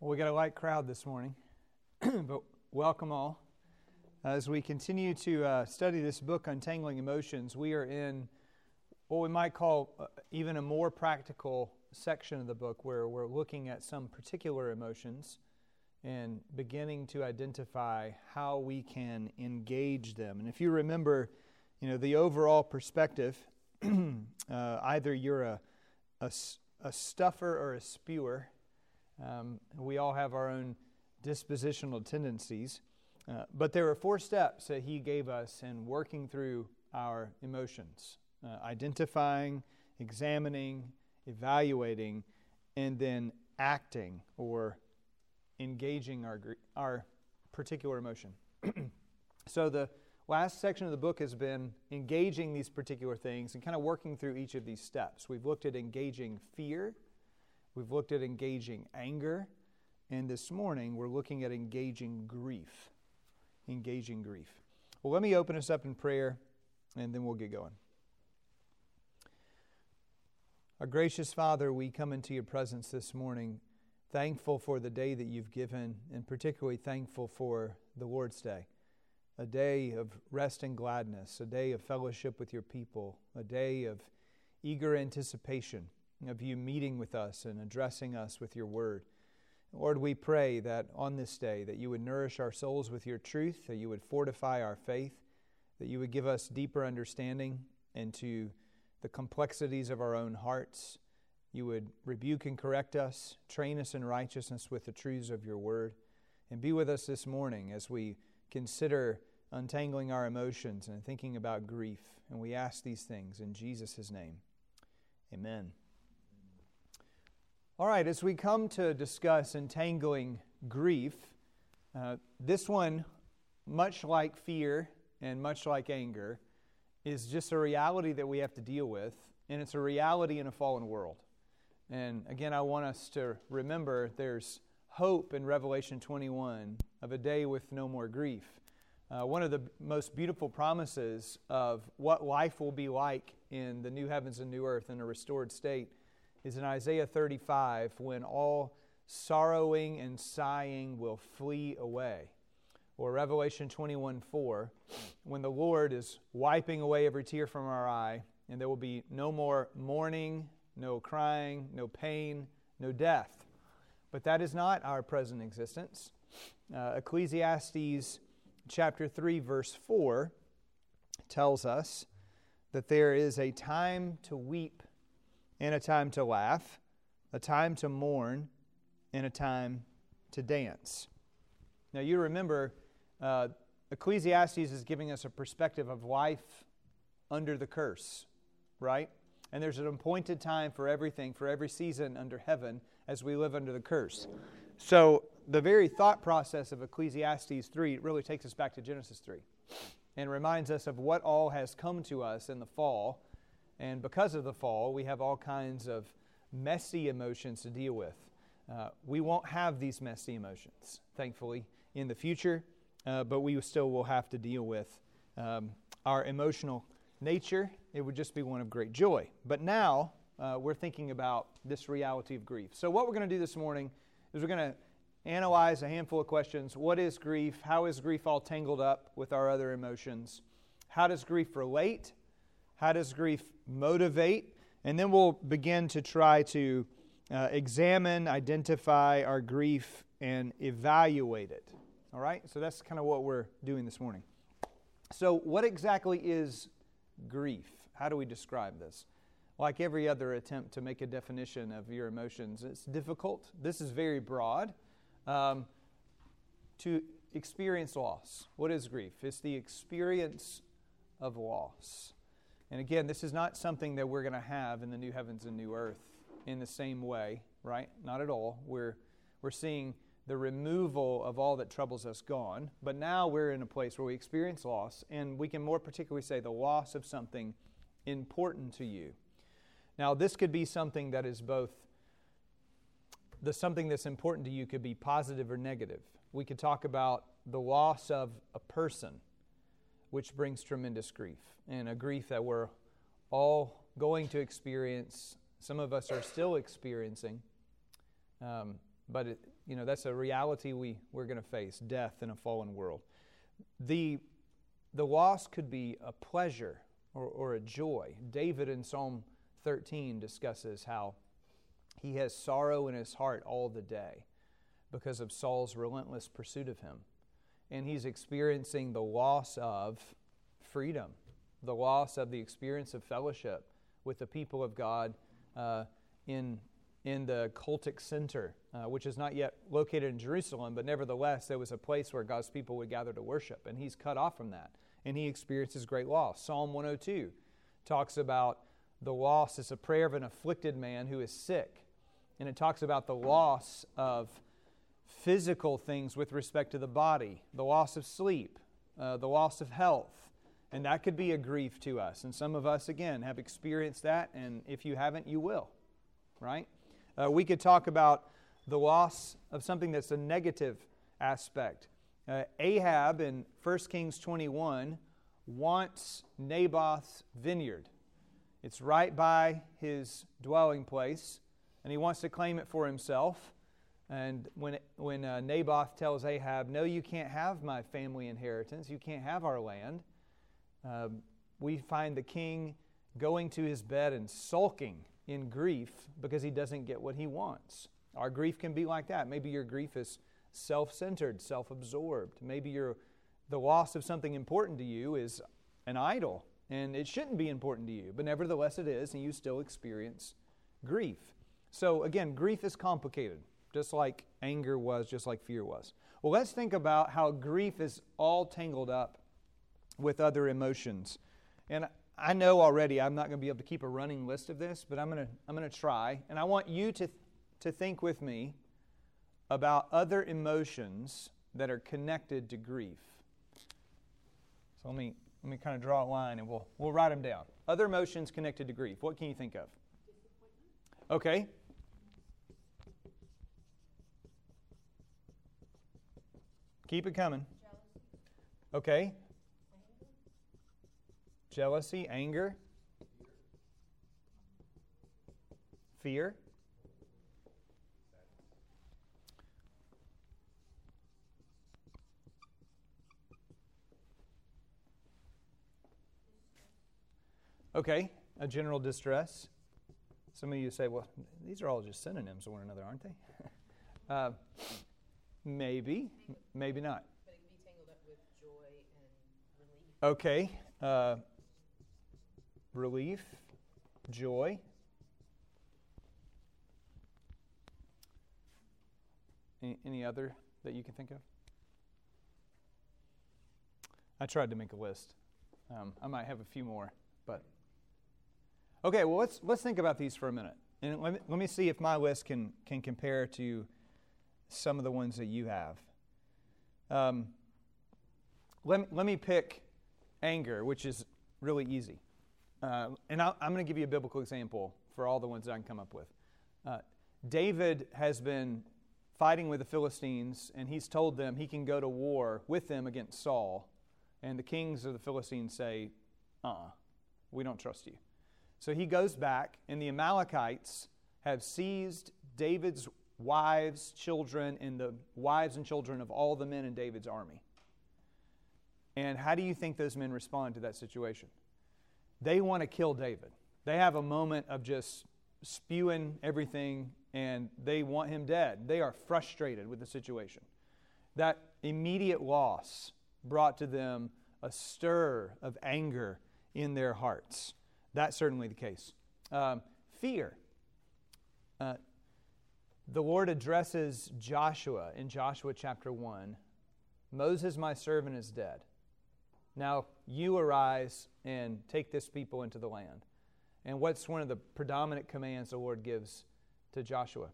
Well, we got a light crowd this morning, but welcome all. As we continue to uh, study this book, Untangling Emotions, we are in what we might call uh, even a more practical section of the book where we're looking at some particular emotions and beginning to identify how we can engage them. And if you remember, you know, the overall perspective, uh, either you're a, a, a stuffer or a spewer um, we all have our own dispositional tendencies. Uh, but there are four steps that he gave us in working through our emotions uh, identifying, examining, evaluating, and then acting or engaging our, our particular emotion. so the last section of the book has been engaging these particular things and kind of working through each of these steps. We've looked at engaging fear. We've looked at engaging anger, and this morning we're looking at engaging grief. Engaging grief. Well, let me open us up in prayer, and then we'll get going. Our gracious Father, we come into your presence this morning thankful for the day that you've given, and particularly thankful for the Lord's Day, a day of rest and gladness, a day of fellowship with your people, a day of eager anticipation of you meeting with us and addressing us with your word. Lord, we pray that on this day that you would nourish our souls with your truth, that you would fortify our faith, that you would give us deeper understanding into the complexities of our own hearts. You would rebuke and correct us, train us in righteousness with the truths of your word, and be with us this morning as we consider untangling our emotions and thinking about grief. And we ask these things in Jesus' name. Amen. All right, as we come to discuss entangling grief, uh, this one, much like fear and much like anger, is just a reality that we have to deal with, and it's a reality in a fallen world. And again, I want us to remember there's hope in Revelation 21 of a day with no more grief. Uh, one of the most beautiful promises of what life will be like in the new heavens and new earth in a restored state is in Isaiah 35 when all sorrowing and sighing will flee away. Or Revelation 21 4, when the Lord is wiping away every tear from our eye, and there will be no more mourning, no crying, no pain, no death. But that is not our present existence. Uh, Ecclesiastes chapter 3, verse 4 tells us that there is a time to weep and a time to laugh, a time to mourn, and a time to dance. Now, you remember, uh, Ecclesiastes is giving us a perspective of life under the curse, right? And there's an appointed time for everything, for every season under heaven as we live under the curse. So, the very thought process of Ecclesiastes 3 really takes us back to Genesis 3 and reminds us of what all has come to us in the fall and because of the fall, we have all kinds of messy emotions to deal with. Uh, we won't have these messy emotions, thankfully, in the future, uh, but we still will have to deal with um, our emotional nature. It would just be one of great joy. But now uh, we're thinking about this reality of grief. So, what we're going to do this morning is we're going to analyze a handful of questions. What is grief? How is grief all tangled up with our other emotions? How does grief relate how does grief motivate? And then we'll begin to try to uh, examine, identify our grief, and evaluate it. All right? So that's kind of what we're doing this morning. So, what exactly is grief? How do we describe this? Like every other attempt to make a definition of your emotions, it's difficult. This is very broad. Um, to experience loss. What is grief? It's the experience of loss. And again, this is not something that we're going to have in the new heavens and new earth in the same way, right? Not at all. We're, we're seeing the removal of all that troubles us gone, but now we're in a place where we experience loss, and we can more particularly say the loss of something important to you. Now, this could be something that is both the something that's important to you could be positive or negative. We could talk about the loss of a person which brings tremendous grief, and a grief that we're all going to experience. Some of us are still experiencing, um, but it, you know, that's a reality we, we're going to face death in a fallen world. The, the loss could be a pleasure or, or a joy. David in Psalm 13 discusses how he has sorrow in his heart all the day because of Saul's relentless pursuit of him. And he's experiencing the loss of freedom, the loss of the experience of fellowship with the people of God uh, in, in the cultic center, uh, which is not yet located in Jerusalem, but nevertheless, there was a place where God's people would gather to worship. And he's cut off from that, and he experiences great loss. Psalm 102 talks about the loss it's a prayer of an afflicted man who is sick. And it talks about the loss of physical things with respect to the body, the loss of sleep, uh, the loss of health. And that could be a grief to us. And some of us, again, have experienced that. And if you haven't, you will, right? Uh, we could talk about the loss of something that's a negative aspect. Uh, Ahab in 1 Kings 21 wants Naboth's vineyard. It's right by his dwelling place, and he wants to claim it for himself. And when, when uh, Naboth tells Ahab, No, you can't have my family inheritance, you can't have our land, uh, we find the king going to his bed and sulking in grief because he doesn't get what he wants. Our grief can be like that. Maybe your grief is self centered, self absorbed. Maybe your, the loss of something important to you is an idol, and it shouldn't be important to you, but nevertheless it is, and you still experience grief. So, again, grief is complicated just like anger was, just like fear was. Well, let's think about how grief is all tangled up with other emotions. And I know already I'm not going to be able to keep a running list of this, but I'm going to, I'm going to try. And I want you to, to think with me about other emotions that are connected to grief. So let me, let me kind of draw a line and we'll, we'll write them down. Other emotions connected to grief. What can you think of? Okay, Keep it coming. Okay. Jealousy, anger, fear. Okay, a general distress. Some of you say, well, these are all just synonyms of one another, aren't they? uh, Maybe, maybe not. But it can be tangled up with joy and relief. Okay. Uh, relief, joy. Any, any other that you can think of? I tried to make a list. Um, I might have a few more, but okay. Well, let's let's think about these for a minute, and let me, let me see if my list can can compare to some of the ones that you have. Um, let, let me pick anger, which is really easy. Uh, and i am going to give you a biblical example for all the ones that I can come up with. Uh, David has been fighting with the Philistines, and he's told them he can go to war with them against Saul. And the kings of the Philistines say, uh uh we don't trust you. So he goes back, and the Amalekites have seized David's wives, children, and the wives and children of all the men in David's army. And how do you think those men respond to that situation? They want to kill David. They have a moment of just spewing everything and they want him dead. They are frustrated with the situation. That immediate loss brought to them a stir of anger in their hearts. That's certainly the case. Um, fear. Uh, the Lord addresses Joshua in Joshua chapter 1 Moses, my servant, is dead. Now you arise and take this people into the land. And what's one of the predominant commands the Lord gives to Joshua?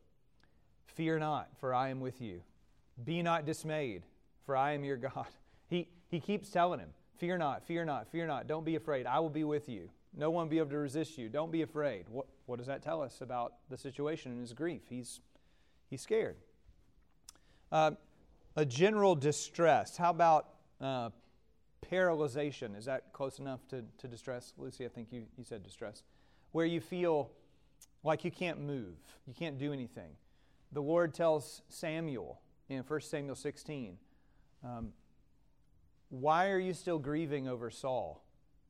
Fear not, for I am with you. Be not dismayed, for I am your God. He, he keeps telling him, Fear not, fear not, fear not. Don't be afraid. I will be with you. No one will be able to resist you. Don't be afraid. What, what does that tell us about the situation and his grief? He's He's scared. Uh, a general distress. How about uh, paralyzation? Is that close enough to, to distress? Lucy, I think you, you said distress. Where you feel like you can't move, you can't do anything. the Lord tells Samuel in 1 Samuel 16, um, Why are you still grieving over Saul,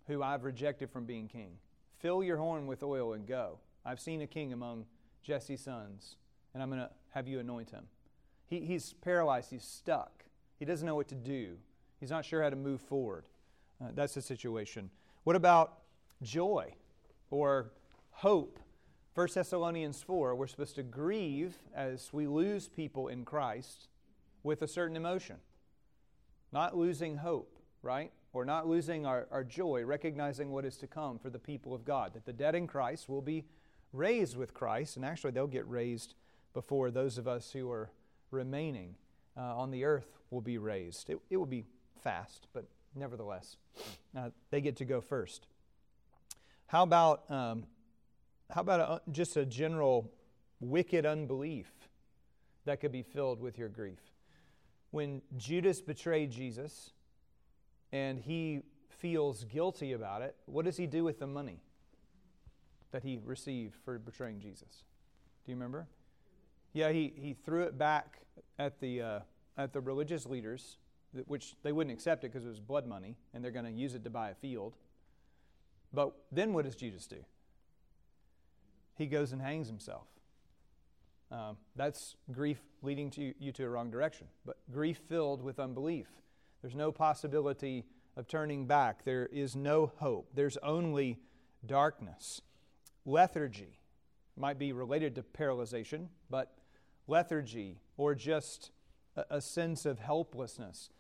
who I've rejected from being king? Fill your horn with oil and go. I've seen a king among Jesse's sons, and I'm going to have you anoint him. He, he's paralyzed, he's stuck. He doesn't know what to do, he's not sure how to move forward. Uh, that's the situation. What about joy or hope? 1 Thessalonians 4, we're supposed to grieve as we lose people in Christ with a certain emotion. Not losing hope, right? Or not losing our, our joy, recognizing what is to come for the people of God, that the dead in Christ will be raised with Christ, and actually they'll get raised before those of us who are remaining uh, on the earth will be raised. It, it will be fast, but nevertheless, uh, they get to go first. How about, um, how about a, just a general wicked unbelief that could be filled with your grief? When Judas betrayed Jesus and he feels guilty about it, what does he do with the money that he received for betraying Jesus? Do you remember? Yeah, he, he threw it back at the, uh, at the religious leaders, which they wouldn't accept it because it was blood money, and they're going to use it to buy a field. But then what does Jesus do? He goes and hangs himself. Um, that's grief leading to you, to a wrong direction, but grief filled with unbelief. There's no possibility of turning back. There is no hope. There's only darkness. Lethargy might be related to paralyzation, but lethargy or just a, a sense of helplessness.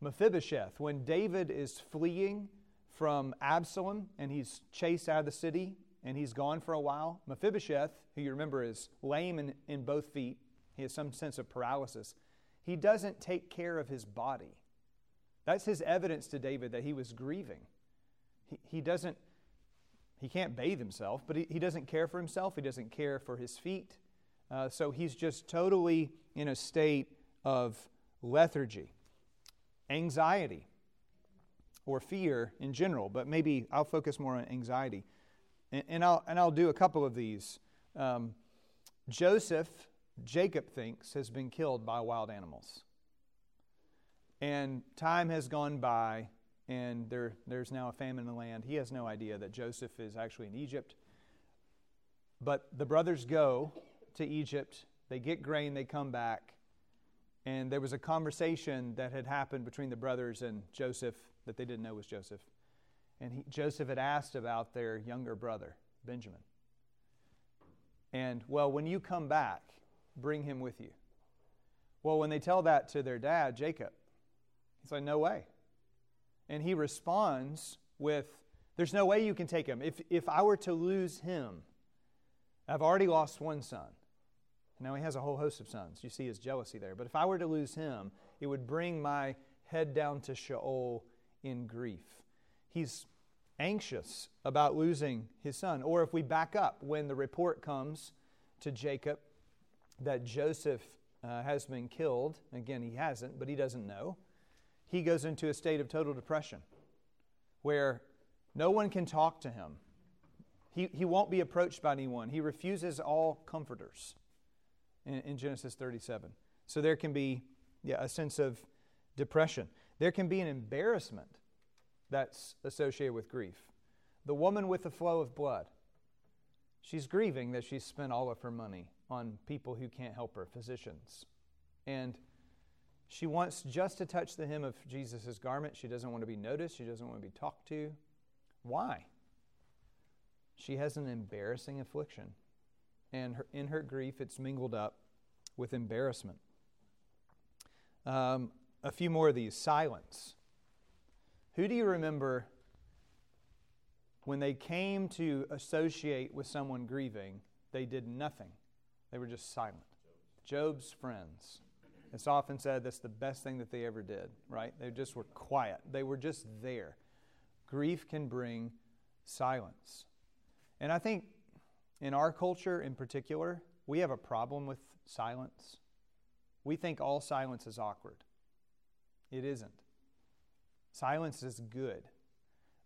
Mephibosheth, when David is fleeing from Absalom and he's chased out of the city and he's gone for a while, Mephibosheth, who you remember is lame in, in both feet, he has some sense of paralysis, he doesn't take care of his body. That's his evidence to David that he was grieving. He, he doesn't, he can't bathe himself, but he, he doesn't care for himself. He doesn't care for his feet. Uh, so he's just totally in a state of lethargy, anxiety, or fear in general, but maybe I'll focus more on anxiety. And, and I'll, and I'll do a couple of these. Um, Joseph, Jacob thinks, has been killed by wild animals. And time has gone by, and there, there's now a famine in the land. He has no idea that Joseph is actually in Egypt. But the brothers go to Egypt, they get grain, they come back, and there was a conversation that had happened between the brothers and Joseph that they didn't know was Joseph. And he, Joseph had asked about their younger brother, Benjamin. And, well, when you come back, bring him with you. Well, when they tell that to their dad, Jacob, he's like, no way. And he responds with, there's no way you can take him. If, if I were to lose him, I've already lost one son. Now he has a whole host of sons. You see his jealousy there. But if I were to lose him, it would bring my head down to Sheol in grief. He's anxious about losing his son. Or if we back up, when the report comes to Jacob that Joseph uh, has been killed, again, he hasn't, but he doesn't know, he goes into a state of total depression where no one can talk to him. He, he won't be approached by anyone. He refuses all comforters in, in Genesis 37. So there can be yeah, a sense of depression. There can be an embarrassment that's associated with grief. The woman with the flow of blood, she's grieving that she's spent all of her money on people who can't help her, physicians. And she wants just to touch the hem of Jesus' garment. She doesn't want to be noticed. She doesn't want to be talked to. Why? She has an embarrassing affliction and her, in her grief, it's mingled up with embarrassment. Um, a few more of these silence. Who do you remember when they came to associate with someone grieving, they did nothing? They were just silent. Job's friends. It's often said that's the best thing that they ever did, right? They just were quiet. They were just there. Grief can bring silence. And I think in our culture in particular, we have a problem with silence. We think all silence is awkward. It isn't. Silence is good.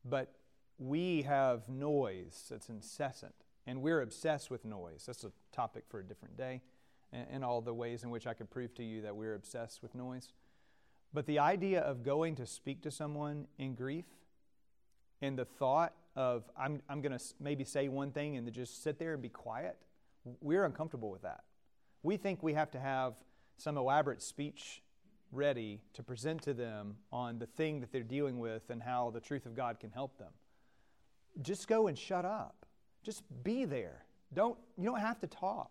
But we have noise that's incessant, and we're obsessed with noise. That's a topic for a different day. and, and all the ways in which I could prove to you that we're obsessed with noise. But the idea of going to speak to someone in grief and the thought of, I'm, I'm going to maybe say one thing and just sit there and be quiet, we're uncomfortable with that. We think we have to have some elaborate speech ready to present to them on the thing that they're dealing with and how the truth of God can help them. Just go and shut up. Just be there. Don't, you don't have to talk.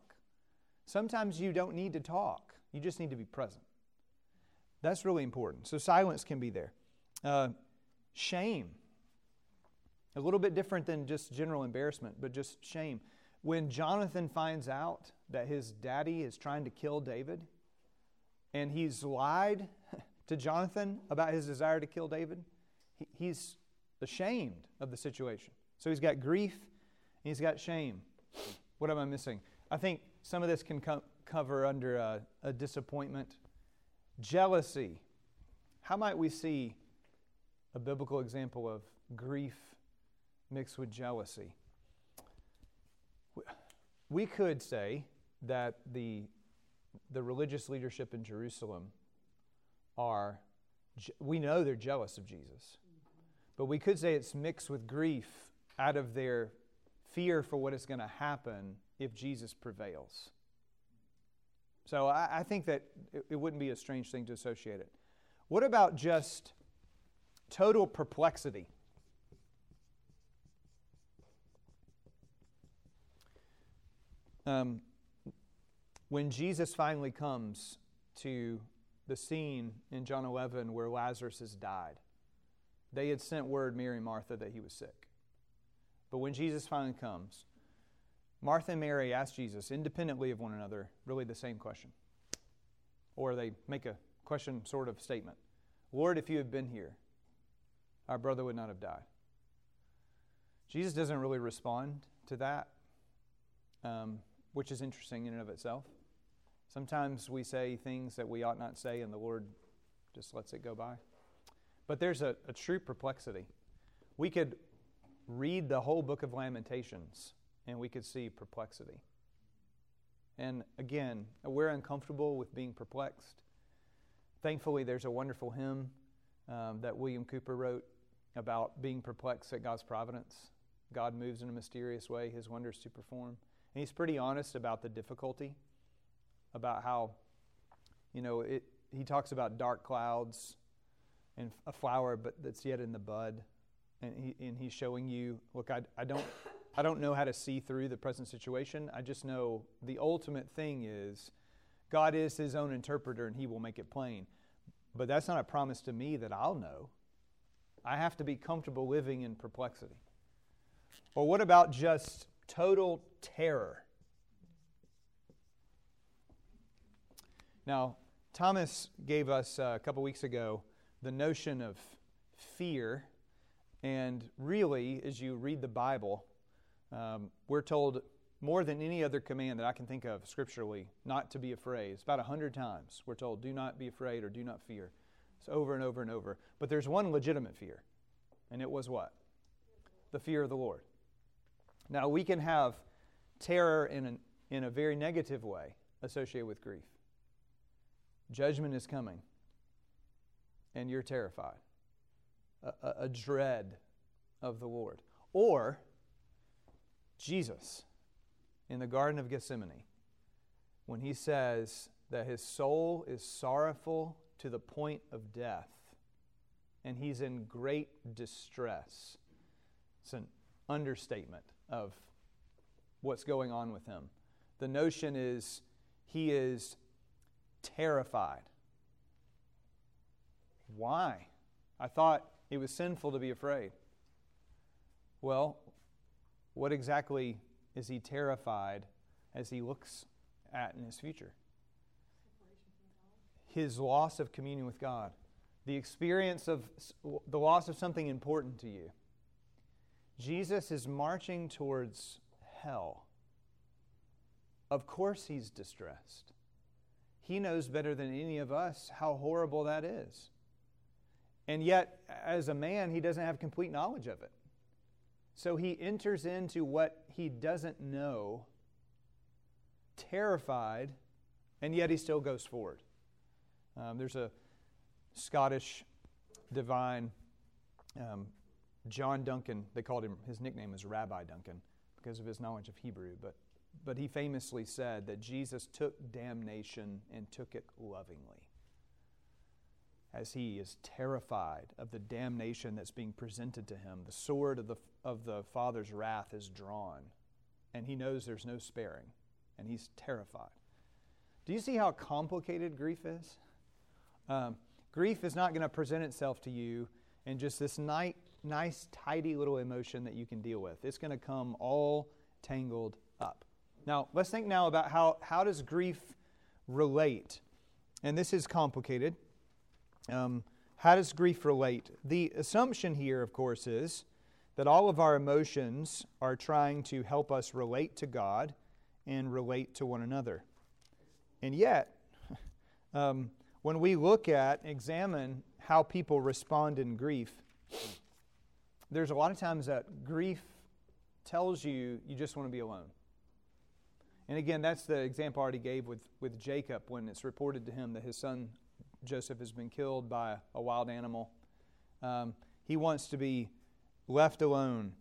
Sometimes you don't need to talk, you just need to be present. That's really important. So silence can be there. Uh, shame. A little bit different than just general embarrassment, but just shame. When Jonathan finds out that his daddy is trying to kill David, and he's lied to Jonathan about his desire to kill David, he's ashamed of the situation. So he's got grief and he's got shame. What am I missing? I think some of this can co- cover under a, a disappointment. Jealousy. How might we see a biblical example of grief mixed with jealousy? We could say that the, the religious leadership in Jerusalem are, we know they're jealous of Jesus, but we could say it's mixed with grief out of their fear for what is going to happen if Jesus prevails. So I, I think that it, it wouldn't be a strange thing to associate it. What about just total perplexity? Um, when Jesus finally comes to the scene in John 11 where Lazarus has died, they had sent word, Mary and Martha, that he was sick. But when Jesus finally comes, Martha and Mary ask Jesus, independently of one another, really the same question. Or they make a question sort of statement Lord, if you had been here, our brother would not have died. Jesus doesn't really respond to that, um, which is interesting in and of itself. Sometimes we say things that we ought not say, and the Lord just lets it go by. But there's a, a true perplexity. We could read the whole book of Lamentations and we could see perplexity. And again, we're uncomfortable with being perplexed. Thankfully, there's a wonderful hymn um, that William Cowper wrote about being perplexed at God's providence. God moves in a mysterious way, his wonders to perform. And he's pretty honest about the difficulty, about how, you know, it, he talks about dark clouds and a flower but that's yet in the bud. And, he, and he's showing you, look, I, I don't I don't know how to see through the present situation. I just know the ultimate thing is God is his own interpreter and he will make it plain. But that's not a promise to me that I'll know. I have to be comfortable living in perplexity. Or what about just total terror? Now, Thomas gave us uh, a couple weeks ago the notion of fear. And really, as you read the Bible, um, we're told more than any other command that I can think of scripturally not to be afraid. It's about a hundred times we're told, do not be afraid or do not fear. It's over and over and over. But there's one legitimate fear, and it was what? The fear of the Lord. Now, we can have terror in, an, in a very negative way associated with grief. Judgment is coming, and you're terrified. A, a, a dread of the Lord. Or Jesus in the Garden of Gethsemane when he says that his soul is sorrowful to the point of death and he's in great distress. It's an understatement of what's going on with him. The notion is he is terrified. Why? I thought it was sinful to be afraid. Well, what exactly is he terrified as he looks at in his future? His loss of communion with God, the experience of the loss of something important to you. Jesus is marching towards hell. Of course, he's distressed. He knows better than any of us how horrible that is. And yet, as a man, he doesn't have complete knowledge of it. So he enters into what he doesn't know, terrified And yet he still goes forward. Um, there's a Scottish divine, um, John Duncan, they called him, his nickname is Rabbi Duncan because of his knowledge of Hebrew, but, but he famously said that Jesus took damnation and took it lovingly as he is terrified of the damnation that's being presented to him. The sword of the, of the Father's wrath is drawn, and he knows there's no sparing, and he's terrified. Do you see how complicated grief is? Um, grief is not going to present itself to you in just this nice, nice, tidy little emotion that you can deal with. It's going to come all tangled up. Now, let's think now about how, how does grief relate? And this is complicated. Um, how does grief relate? The assumption here, of course, is that all of our emotions are trying to help us relate to God and relate to one another. And yet, um, when we look at, examine how people respond in grief, there's a lot of times that grief tells you you just want to be alone. And again, that's the example I already gave with, with Jacob when it's reported to him that his son Joseph has been killed by a wild animal. Um, he wants to be left alone.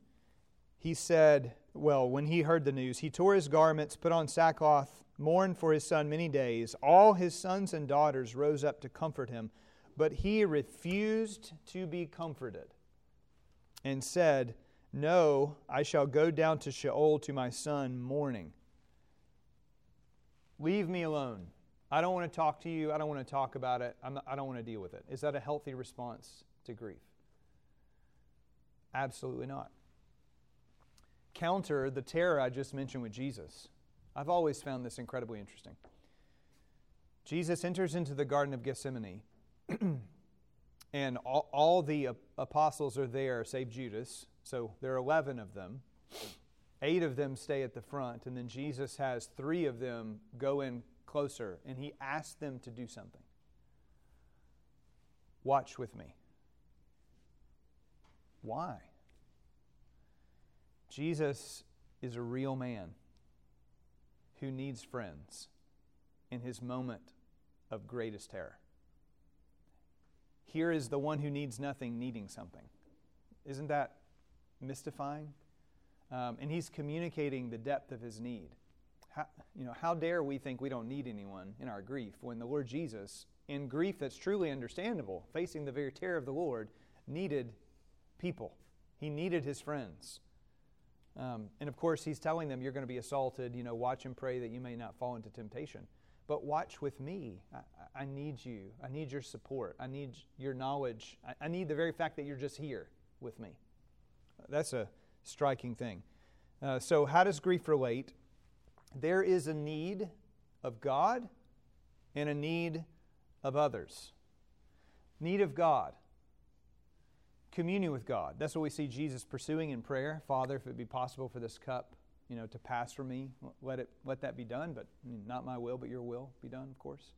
He said, well, when he heard the news, he tore his garments, put on sackcloth, mourned for his son many days. All his sons and daughters rose up to comfort him, but he refused to be comforted and said, No, I shall go down to Sheol to my son mourning. Leave me alone. I don't want to talk to you. I don't want to talk about it. Not, I don't want to deal with it. Is that a healthy response to grief? Absolutely not. Counter the terror I just mentioned with Jesus. I've always found this incredibly interesting. Jesus enters into the Garden of Gethsemane, and all, all, the apostles are there, save Judas. So there are 11 of them. Eight of them stay at the front, and then Jesus has three of them go in closer and he asks them to do something. Watch with me. Why? Jesus is a real man who needs friends in his moment of greatest terror. Here is the one who needs nothing needing something. Isn't that mystifying? Um, and he's communicating the depth of his need. How, you know, how dare we think we don't need anyone in our grief when the Lord Jesus, in grief that's truly understandable, facing the very terror of the Lord, needed people. He needed his friends. Um, and of course, he's telling them, You're going to be assaulted. You know, watch and pray that you may not fall into temptation. But watch with me. I, I need you. I need your support. I need your knowledge. I, I need the very fact that you're just here with me. That's a striking thing. Uh, so, how does grief relate? there is a need of God and a need of others. Need of God. Communion with God. That's what we see Jesus pursuing in prayer. Father, if it be possible for this cup, you know, to pass from me, let it let that be done, but not my will, but your will be done, of course.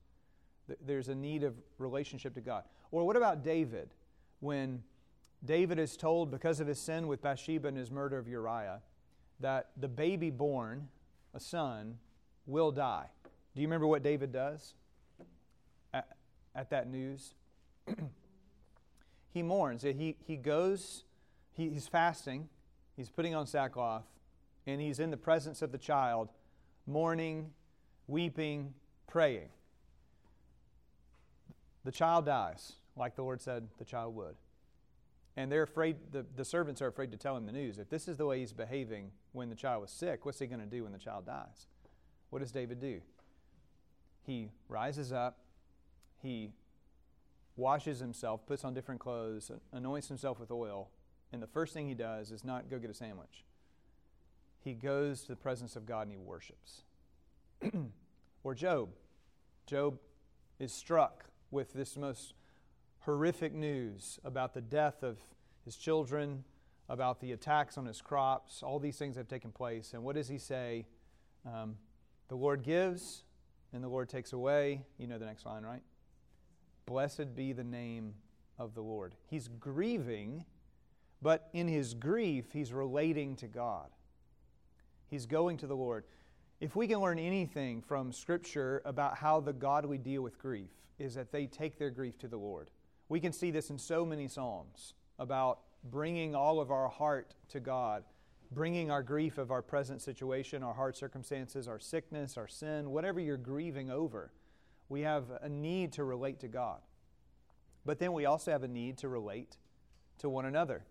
There's a need of relationship to God. Or what about David? When David is told because of his sin with Bathsheba and his murder of Uriah that the baby born a son, will die. Do you remember what David does at, at that news? he mourns. He, he goes, he, he's fasting, he's putting on sackcloth, and he's in the presence of the child, mourning, weeping, praying. The child dies, like the Lord said the child would. And they're afraid, the, the servants are afraid to tell him the news. If this is the way he's behaving when the child was sick, what's he going to do when the child dies? What does David do? He rises up, he washes himself, puts on different clothes, anoints himself with oil, and the first thing he does is not go get a sandwich. He goes to the presence of God and he worships. or Job. Job is struck with this most horrific news about the death of his children, about the attacks on his crops. All these things have taken place. And what does he say? Um, the Lord gives and the Lord takes away. You know the next line, right? Blessed be the name of the Lord. He's grieving, but in his grief, he's relating to God. He's going to the Lord. If we can learn anything from Scripture about how the godly deal with grief, is that they take their grief to the Lord. We can see this in so many Psalms about bringing all of our heart to God, bringing our grief of our present situation, our hard circumstances, our sickness, our sin, whatever you're grieving over. We have a need to relate to God. But then we also have a need to relate to one another.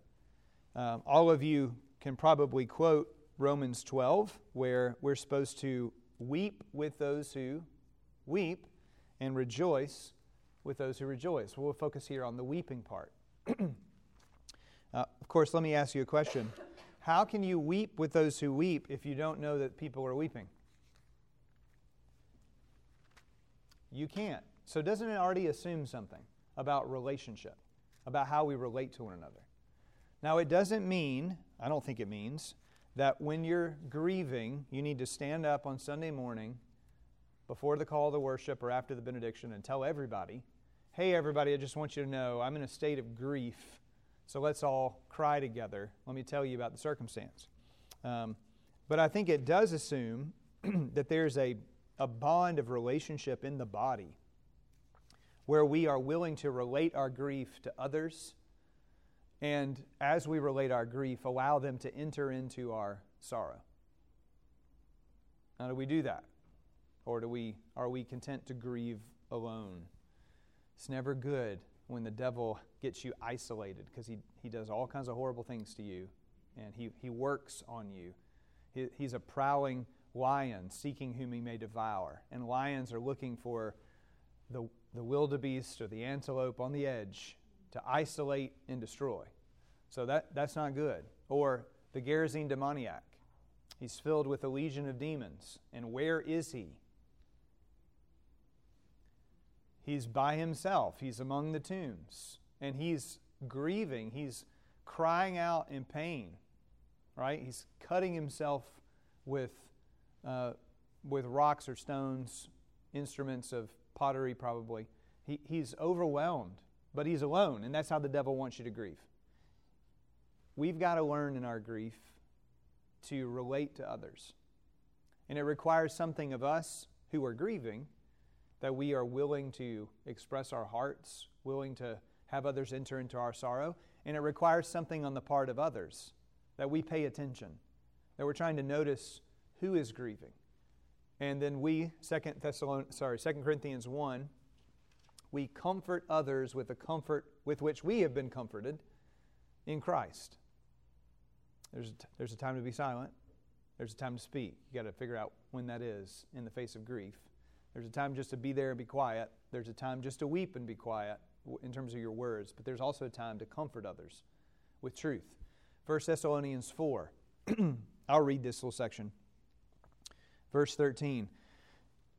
Um, all of you can probably quote Romans 12, where we're supposed to weep with those who weep and rejoice with those who rejoice. We'll focus here on the weeping part. uh, of course, let me ask you a question. How can you weep with those who weep if you don't know that people are weeping? You can't. So, doesn't it already assume something about relationship, about how we relate to one another? Now, it doesn't mean, I don't think it means, that when you're grieving, you need to stand up on Sunday morning before the call to worship or after the benediction and tell everybody, hey, everybody, I just want you to know I'm in a state of grief, so let's all cry together. Let me tell you about the circumstance. Um, but I think it does assume that there's a, a bond of relationship in the body where we are willing to relate our grief to others and as we relate our grief, allow them to enter into our sorrow. How do we do that? Or do we, are we content to grieve alone? It's never good when the devil gets you isolated because he, he does all kinds of horrible things to you and he, he works on you. He, he's a prowling lion seeking whom he may devour. And lions are looking for the, the wildebeest or the antelope on the edge to isolate and destroy. So that, that's not good. Or the Gerasene demoniac. He's filled with a legion of demons. And where is he? He's by himself. He's among the tombs. And he's grieving. He's crying out in pain. Right? He's cutting himself with, uh, with rocks or stones, instruments of pottery, probably. He, he's overwhelmed but he's alone, and that's how the devil wants you to grieve. We've got to learn in our grief to relate to others. And it requires something of us who are grieving that we are willing to express our hearts, willing to have others enter into our sorrow. And it requires something on the part of others that we pay attention, that we're trying to notice who is grieving. And then we, Second Thessalonians, sorry, Second Corinthians 1, we comfort others with the comfort with which we have been comforted in Christ. There's a, t- there's a time to be silent. There's a time to speak. You got to figure out when that is in the face of grief. There's a time just to be there and be quiet. There's a time just to weep and be quiet in terms of your words. But there's also a time to comfort others with truth. 1 Thessalonians 4. I'll read this little section. Verse 13.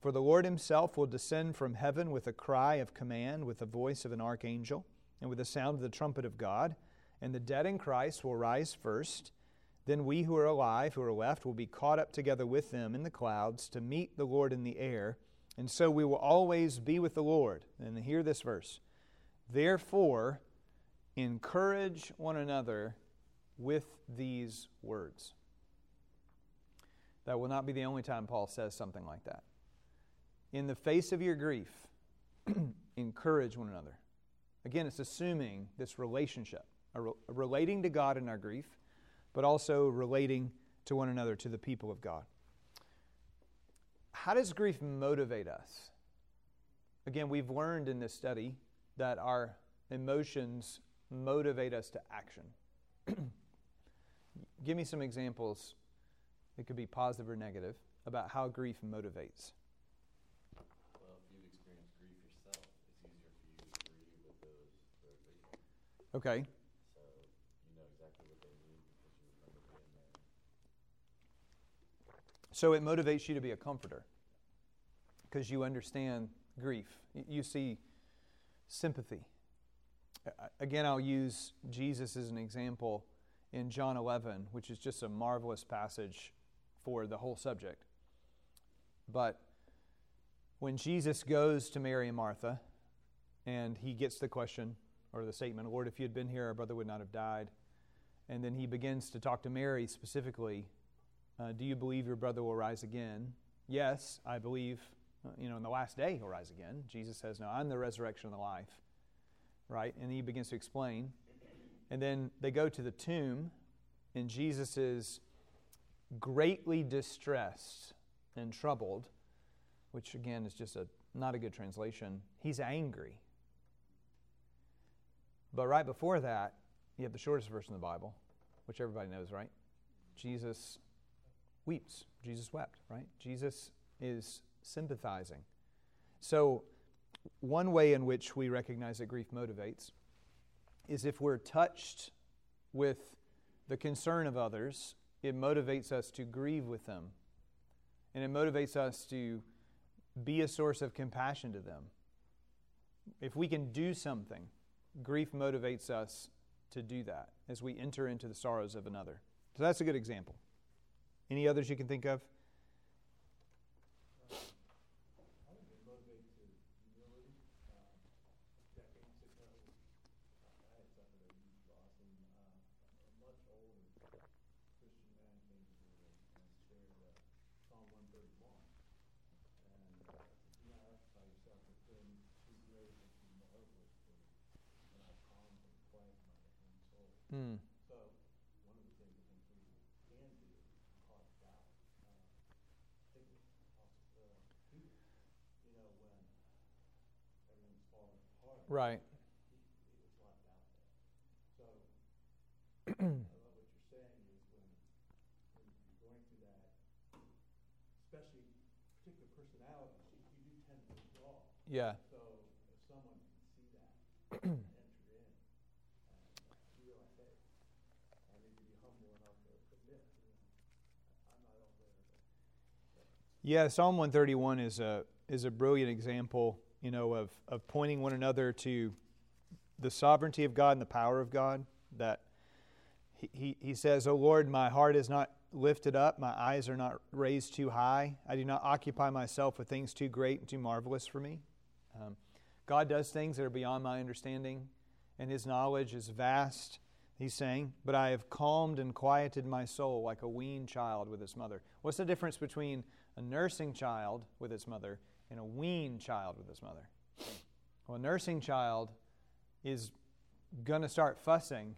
For the Lord himself will descend from heaven with a cry of command, with the voice of an archangel, and with the sound of the trumpet of God. And the dead in Christ will rise first. Then we who are alive, who are left, will be caught up together with them in the clouds to meet the Lord in the air. And so we will always be with the Lord. And hear this verse. Therefore, encourage one another with these words. That will not be the only time Paul says something like that in the face of your grief, encourage one another. Again, it's assuming this relationship, re- relating to God in our grief, but also relating to one another, to the people of God. How does grief motivate us? Again, we've learned in this study that our emotions motivate us to action. Give me some examples, it could be positive or negative, about how grief motivates. Okay. So you know exactly what they need because you remember being there. So it motivates you to be a comforter. because you understand grief. You see sympathy. Again, I'll use Jesus as an example in John 11, which is just a marvelous passage for the whole subject. But when Jesus goes to Mary and Martha, and he gets the question or the statement, Lord, if you had been here, our brother would not have died. And then he begins to talk to Mary specifically uh, Do you believe your brother will rise again? Yes, I believe, uh, you know, in the last day he'll rise again. Jesus says, No, I'm the resurrection and the life. Right? And he begins to explain. And then they go to the tomb, and Jesus is greatly distressed and troubled, which again is just a not a good translation. He's angry. But right before that, you have the shortest verse in the Bible, which everybody knows, right? Jesus weeps. Jesus wept, right? Jesus is sympathizing. So, one way in which we recognize that grief motivates is if we're touched with the concern of others, it motivates us to grieve with them. And it motivates us to be a source of compassion to them. If we can do something, grief motivates us to do that as we enter into the sorrows of another. So that's a good example. Any others you can think of? Mm. So one of the things I think we can do about, uh, uh, you know, when everything's falling apart. Right. He, he was left out there. So I love what you're saying is when, when you're going through that, especially particular personalities, you, you do tend to withdraw. Yeah. So if someone can see that. Yeah, Psalm 131 is a is a brilliant example, you know, of of pointing one another to the sovereignty of God and the power of God. That he, he, he says, "O Lord, my heart is not lifted up, my eyes are not raised too high. I do not occupy myself with things too great and too marvelous for me." Um, God does things that are beyond my understanding, and His knowledge is vast. He's saying, But I have calmed and quieted my soul like a weaned child with its mother. What's the difference between a nursing child with its mother and a weaned child with its mother. Well, a nursing child is going to start fussing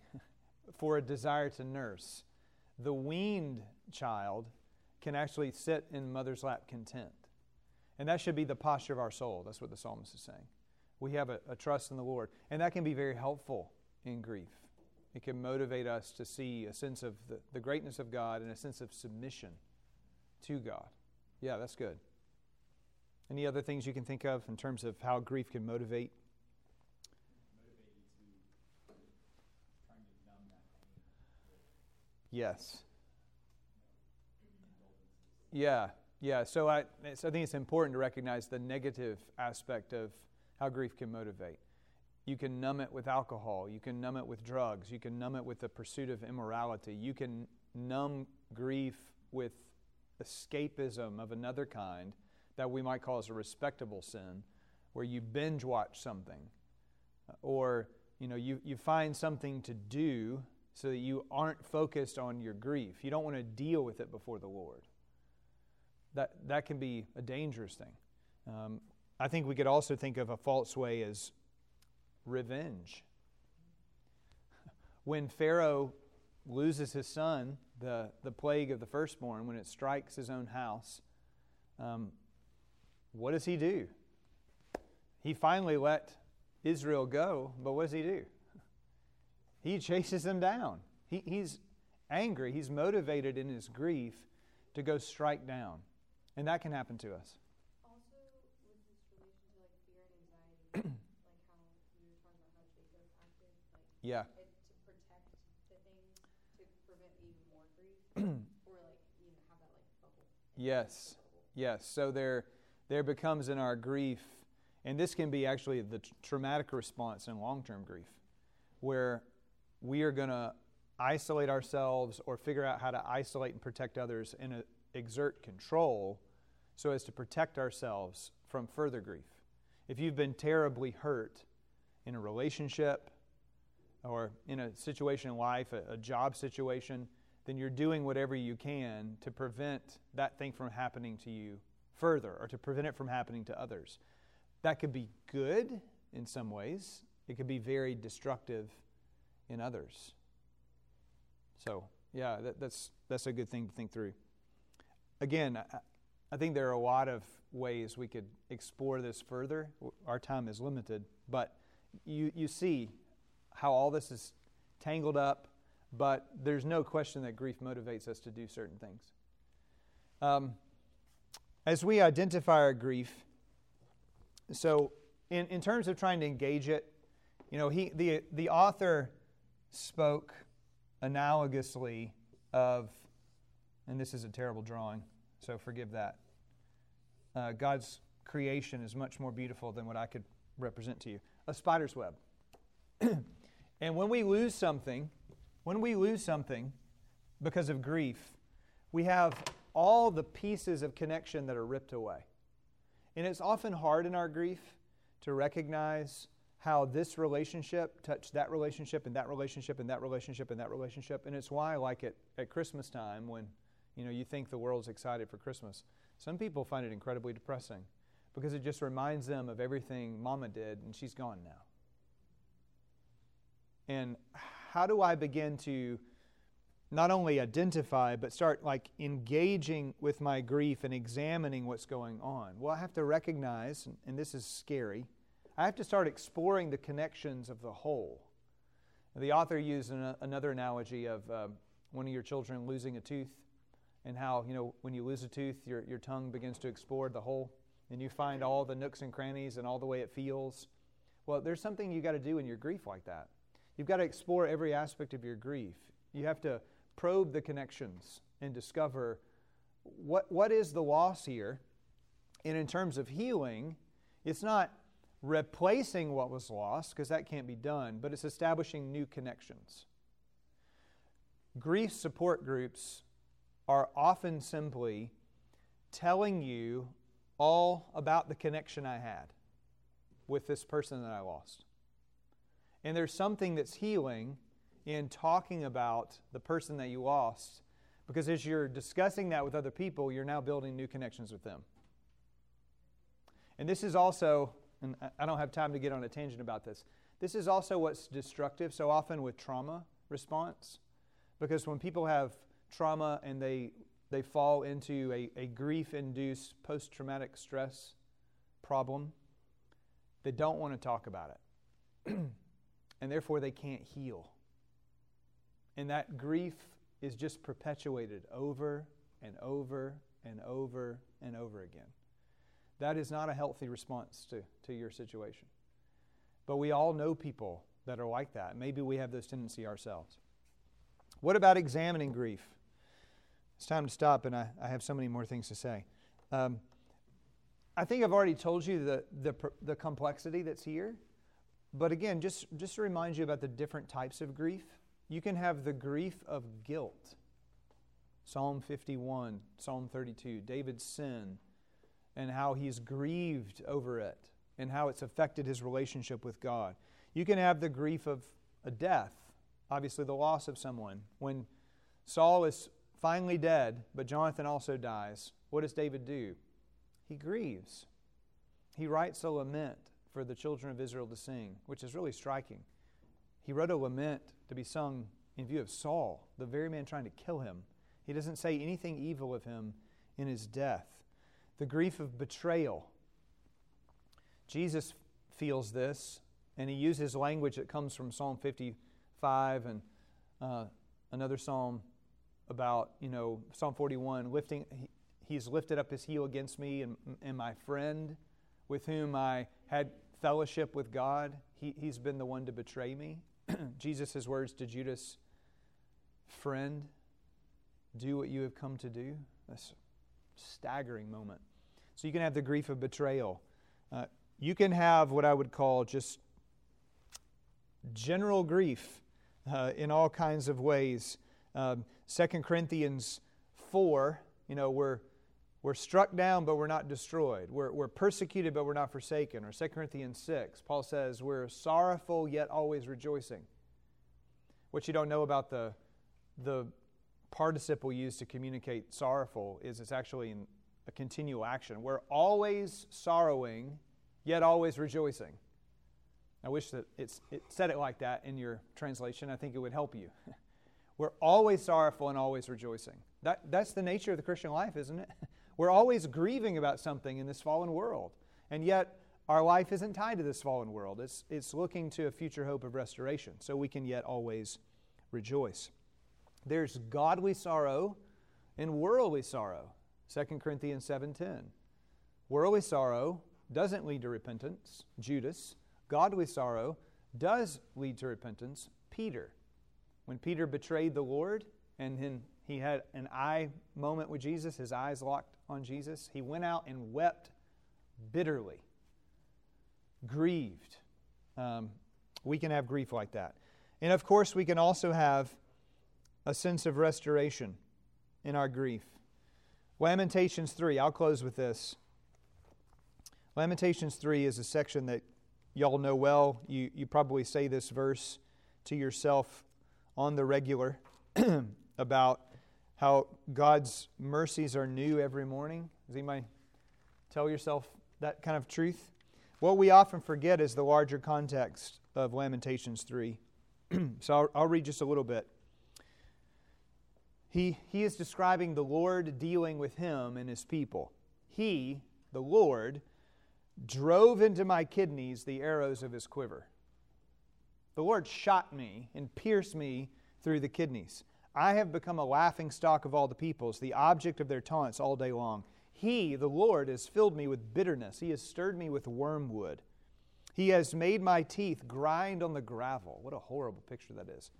for a desire to nurse. The weaned child can actually sit in mother's lap content. And that should be the posture of our soul. That's what the psalmist is saying. We have a, a trust in the Lord. And that can be very helpful in grief. It can motivate us to see a sense of the, the greatness of God and a sense of submission to God. Yeah, that's good. Any other things you can think of in terms of how grief can motivate? Yes. Yeah, yeah. So I, so I think it's important to recognize the negative aspect of how grief can motivate. You can numb it with alcohol. You can numb it with drugs. You can numb it with the pursuit of immorality. You can numb grief with escapism of another kind that we might call as a respectable sin, where you binge watch something, or you know you, you find something to do so that you aren't focused on your grief. You don't want to deal with it before the Lord. That that can be a dangerous thing. Um, I think we could also think of a false way as revenge. When Pharaoh loses his son, the, the plague of the firstborn, when it strikes his own house, um, what does he do? He finally let Israel go, but what does he do? He chases them down. He, he's angry, he's motivated in his grief to go strike down. And that can happen to us. Also, with this relation to like fear and anxiety, like how you were talking about how Jacob acted, like Yeah. it, to protect the things to prevent even more grief, or like you know have that like bubble. Yes. Yes. So there, there becomes in our grief, and this can be actually the traumatic response in long term grief, where we are going to isolate ourselves or figure out how to isolate and protect others and uh, exert control so as to protect ourselves from further grief. If you've been terribly hurt in a relationship or in a situation in life, a, a job situation, then you're doing whatever you can to prevent that thing from happening to you further or to prevent it from happening to others. That could be good in some ways, it could be very destructive in others. So, yeah, that, that's, that's a good thing to think through. Again, I, I think there are a lot of ways we could explore this further. Our time is limited, but you, you see how all this is tangled up, but there's no question that grief motivates us to do certain things. Um, as we identify our grief, so in, in terms of trying to engage it, you know, he, the, the author spoke analogously of, and this is a terrible drawing, so forgive that. Uh, God's creation is much more beautiful than what I could represent to you a spider's web. and when we lose something, when we lose something because of grief, we have all the pieces of connection that are ripped away. And it's often hard in our grief to recognize how this relationship touched that relationship and that relationship and that relationship and that relationship. And it's why like it at Christmas time when you know you think the world's excited for Christmas. Some people find it incredibly depressing because it just reminds them of everything mama did and she's gone now. And how do I begin to not only identify but start like engaging with my grief and examining what's going on? Well, I have to recognize and this is scary I have to start exploring the connections of the whole. The author used an, another analogy of uh, one of your children losing a tooth and how, you know, when you lose a tooth, your, your tongue begins to explore the hole and you find all the nooks and crannies and all the way it feels. Well, there's something you got to do in your grief like that. You've got to explore every aspect of your grief. You have to probe the connections and discover what, what is the loss here. And in terms of healing, it's not replacing what was lost, because that can't be done, but it's establishing new connections. Grief support groups are often simply telling you all about the connection I had with this person that I lost. And there's something that's healing in talking about the person that you lost because as you're discussing that with other people, you're now building new connections with them. And this is also and I don't have time to get on a tangent about this. This is also what's destructive so often with trauma response, because when people have trauma and they, they fall into a, a grief induced post traumatic stress problem, they don't want to talk about it. and therefore, they can't heal. And that grief is just perpetuated over and over and over and over again. That is not a healthy response to, to your situation. But we all know people that are like that. Maybe we have this tendency ourselves. What about examining grief? It's time to stop, and I, I have so many more things to say. Um, I think I've already told you the, the, the complexity that's here. But again, just, just to remind you about the different types of grief, you can have the grief of guilt. Psalm 51, Psalm 32, David's sin, and how he's grieved over it and how it's affected his relationship with God. You can have the grief of a death, obviously, the loss of someone. When Saul is finally dead, but Jonathan also dies, what does David do? He grieves. He writes a lament for the children of Israel to sing, which is really striking. He wrote a lament to be sung in view of Saul, the very man trying to kill him. He doesn't say anything evil of him in his death the grief of betrayal. Jesus feels this, and he uses language that comes from Psalm 55 and uh, another psalm about, you know, Psalm 41, lifting, he, he's lifted up his heel against me, and, and my friend with whom I had fellowship with God, he, he's been the one to betray me. Jesus' words to Judas, friend, do what you have come to do. That's a staggering moment. So you can have the grief of betrayal. Uh, you can have what I would call just general grief uh, in all kinds of ways. Um, 2 Corinthians 4, you know, we're, we're struck down, but we're not destroyed. We're, we're persecuted, but we're not forsaken. Or 2 Corinthians 6, Paul says, we're sorrowful, yet always rejoicing. What you don't know about the, the participle used to communicate sorrowful is it's actually in a continual action. We're always sorrowing, yet always rejoicing. I wish that it said it like that in your translation. I think it would help you. We're always sorrowful and always rejoicing. That, that's the nature of the Christian life, isn't it? We're always grieving about something in this fallen world. And yet, our life isn't tied to this fallen world. It's, it's looking to a future hope of restoration, so we can yet always rejoice. There's godly sorrow and worldly sorrow. 2 Corinthians 7:10. Worldly sorrow doesn't lead to repentance, Judas. Godly sorrow does lead to repentance, Peter. When Peter betrayed the Lord and then he had an eye moment with Jesus, his eyes locked on Jesus, he went out and wept bitterly, grieved. Um, we can have grief like that. And of course, we can also have a sense of restoration in our grief. Lamentations 3, I'll close with this. Lamentations 3 is a section that y'all know well. You, you probably say this verse to yourself on the regular about how God's mercies are new every morning. Does anybody tell yourself that kind of truth? What we often forget is the larger context of Lamentations 3. so I'll, I'll read just a little bit. He, he is describing the Lord dealing with him and his people. He, the Lord, drove into my kidneys the arrows of his quiver. The Lord shot me and pierced me through the kidneys. I have become a laughing stock of all the peoples, the object of their taunts all day long. He, the Lord, has filled me with bitterness. He has stirred me with wormwood. He has made my teeth grind on the gravel. What a horrible picture that is.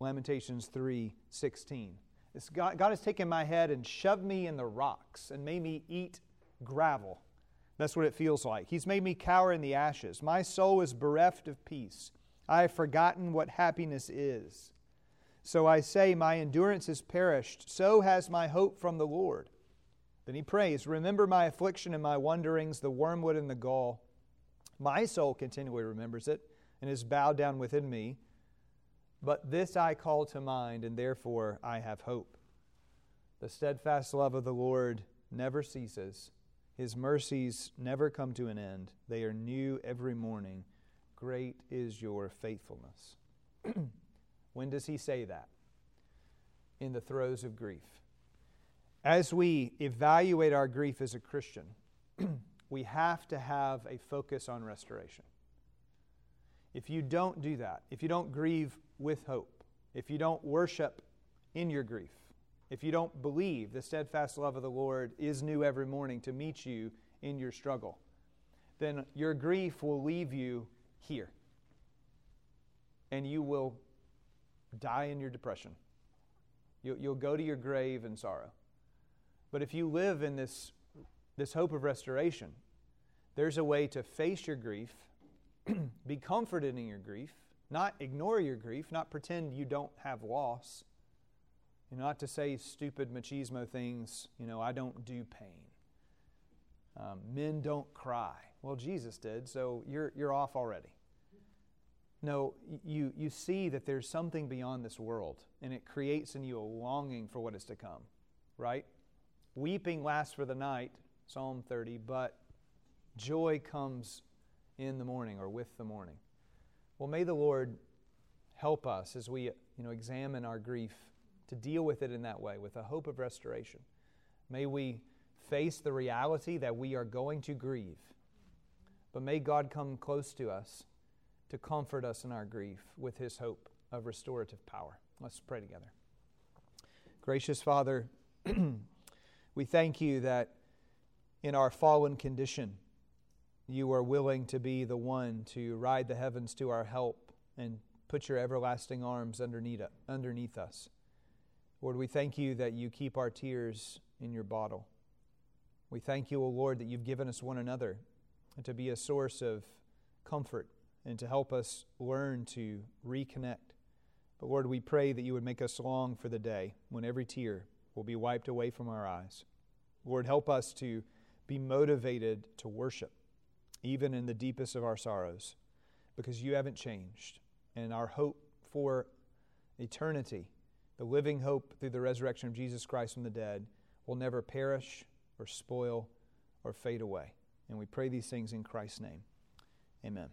Lamentations 3 16. God, God has taken my head and shoved me in the rocks and made me eat gravel. That's what it feels like. He's made me cower in the ashes. My soul is bereft of peace. I have forgotten what happiness is. So I say, My endurance is perished. So has my hope from the Lord. Then he prays, Remember my affliction and my wanderings, the wormwood and the gall. My soul continually remembers it and is bowed down within me. But this I call to mind, and therefore I have hope. The steadfast love of the Lord never ceases, His mercies never come to an end. They are new every morning. Great is your faithfulness. when does He say that? In the throes of grief. As we evaluate our grief as a Christian, we have to have a focus on restoration. If you don't do that, if you don't grieve with hope, if you don't worship in your grief, if you don't believe the steadfast love of the Lord is new every morning to meet you in your struggle, then your grief will leave you here. And you will die in your depression. You'll, you'll go to your grave in sorrow. But if you live in this, this hope of restoration, there's a way to face your grief, be comforted in your grief, not ignore your grief, not pretend you don't have loss. Know, not to say stupid machismo things, you know, I don't do pain. Um, men don't cry. Well, Jesus did, so you're, you're off already. No, you, you see that there's something beyond this world, and it creates in you a longing for what is to come, right? Weeping lasts for the night, Psalm 30, but joy comes in the morning or with the morning. Well, may the Lord help us as we you know, examine our grief to deal with it in that way, with a hope of restoration. May we face the reality that we are going to grieve. But may God come close to us to comfort us in our grief with his hope of restorative power. Let's pray together. Gracious Father, we thank you that in our fallen condition, you are willing to be the one to ride the heavens to our help and put your everlasting arms underneath, underneath us. Lord, we thank you that you keep our tears in your bottle. We thank you, O Lord, that you've given us one another to be a source of comfort and to help us learn to reconnect. But Lord, we pray that you would make us long for the day when every tear will be wiped away from our eyes. Lord, help us to be motivated to worship, even in the deepest of our sorrows, because you haven't changed. And our hope for eternity, the living hope through the resurrection of Jesus Christ from the dead, will never perish or spoil or fade away. And we pray these things in Christ's name. Amen.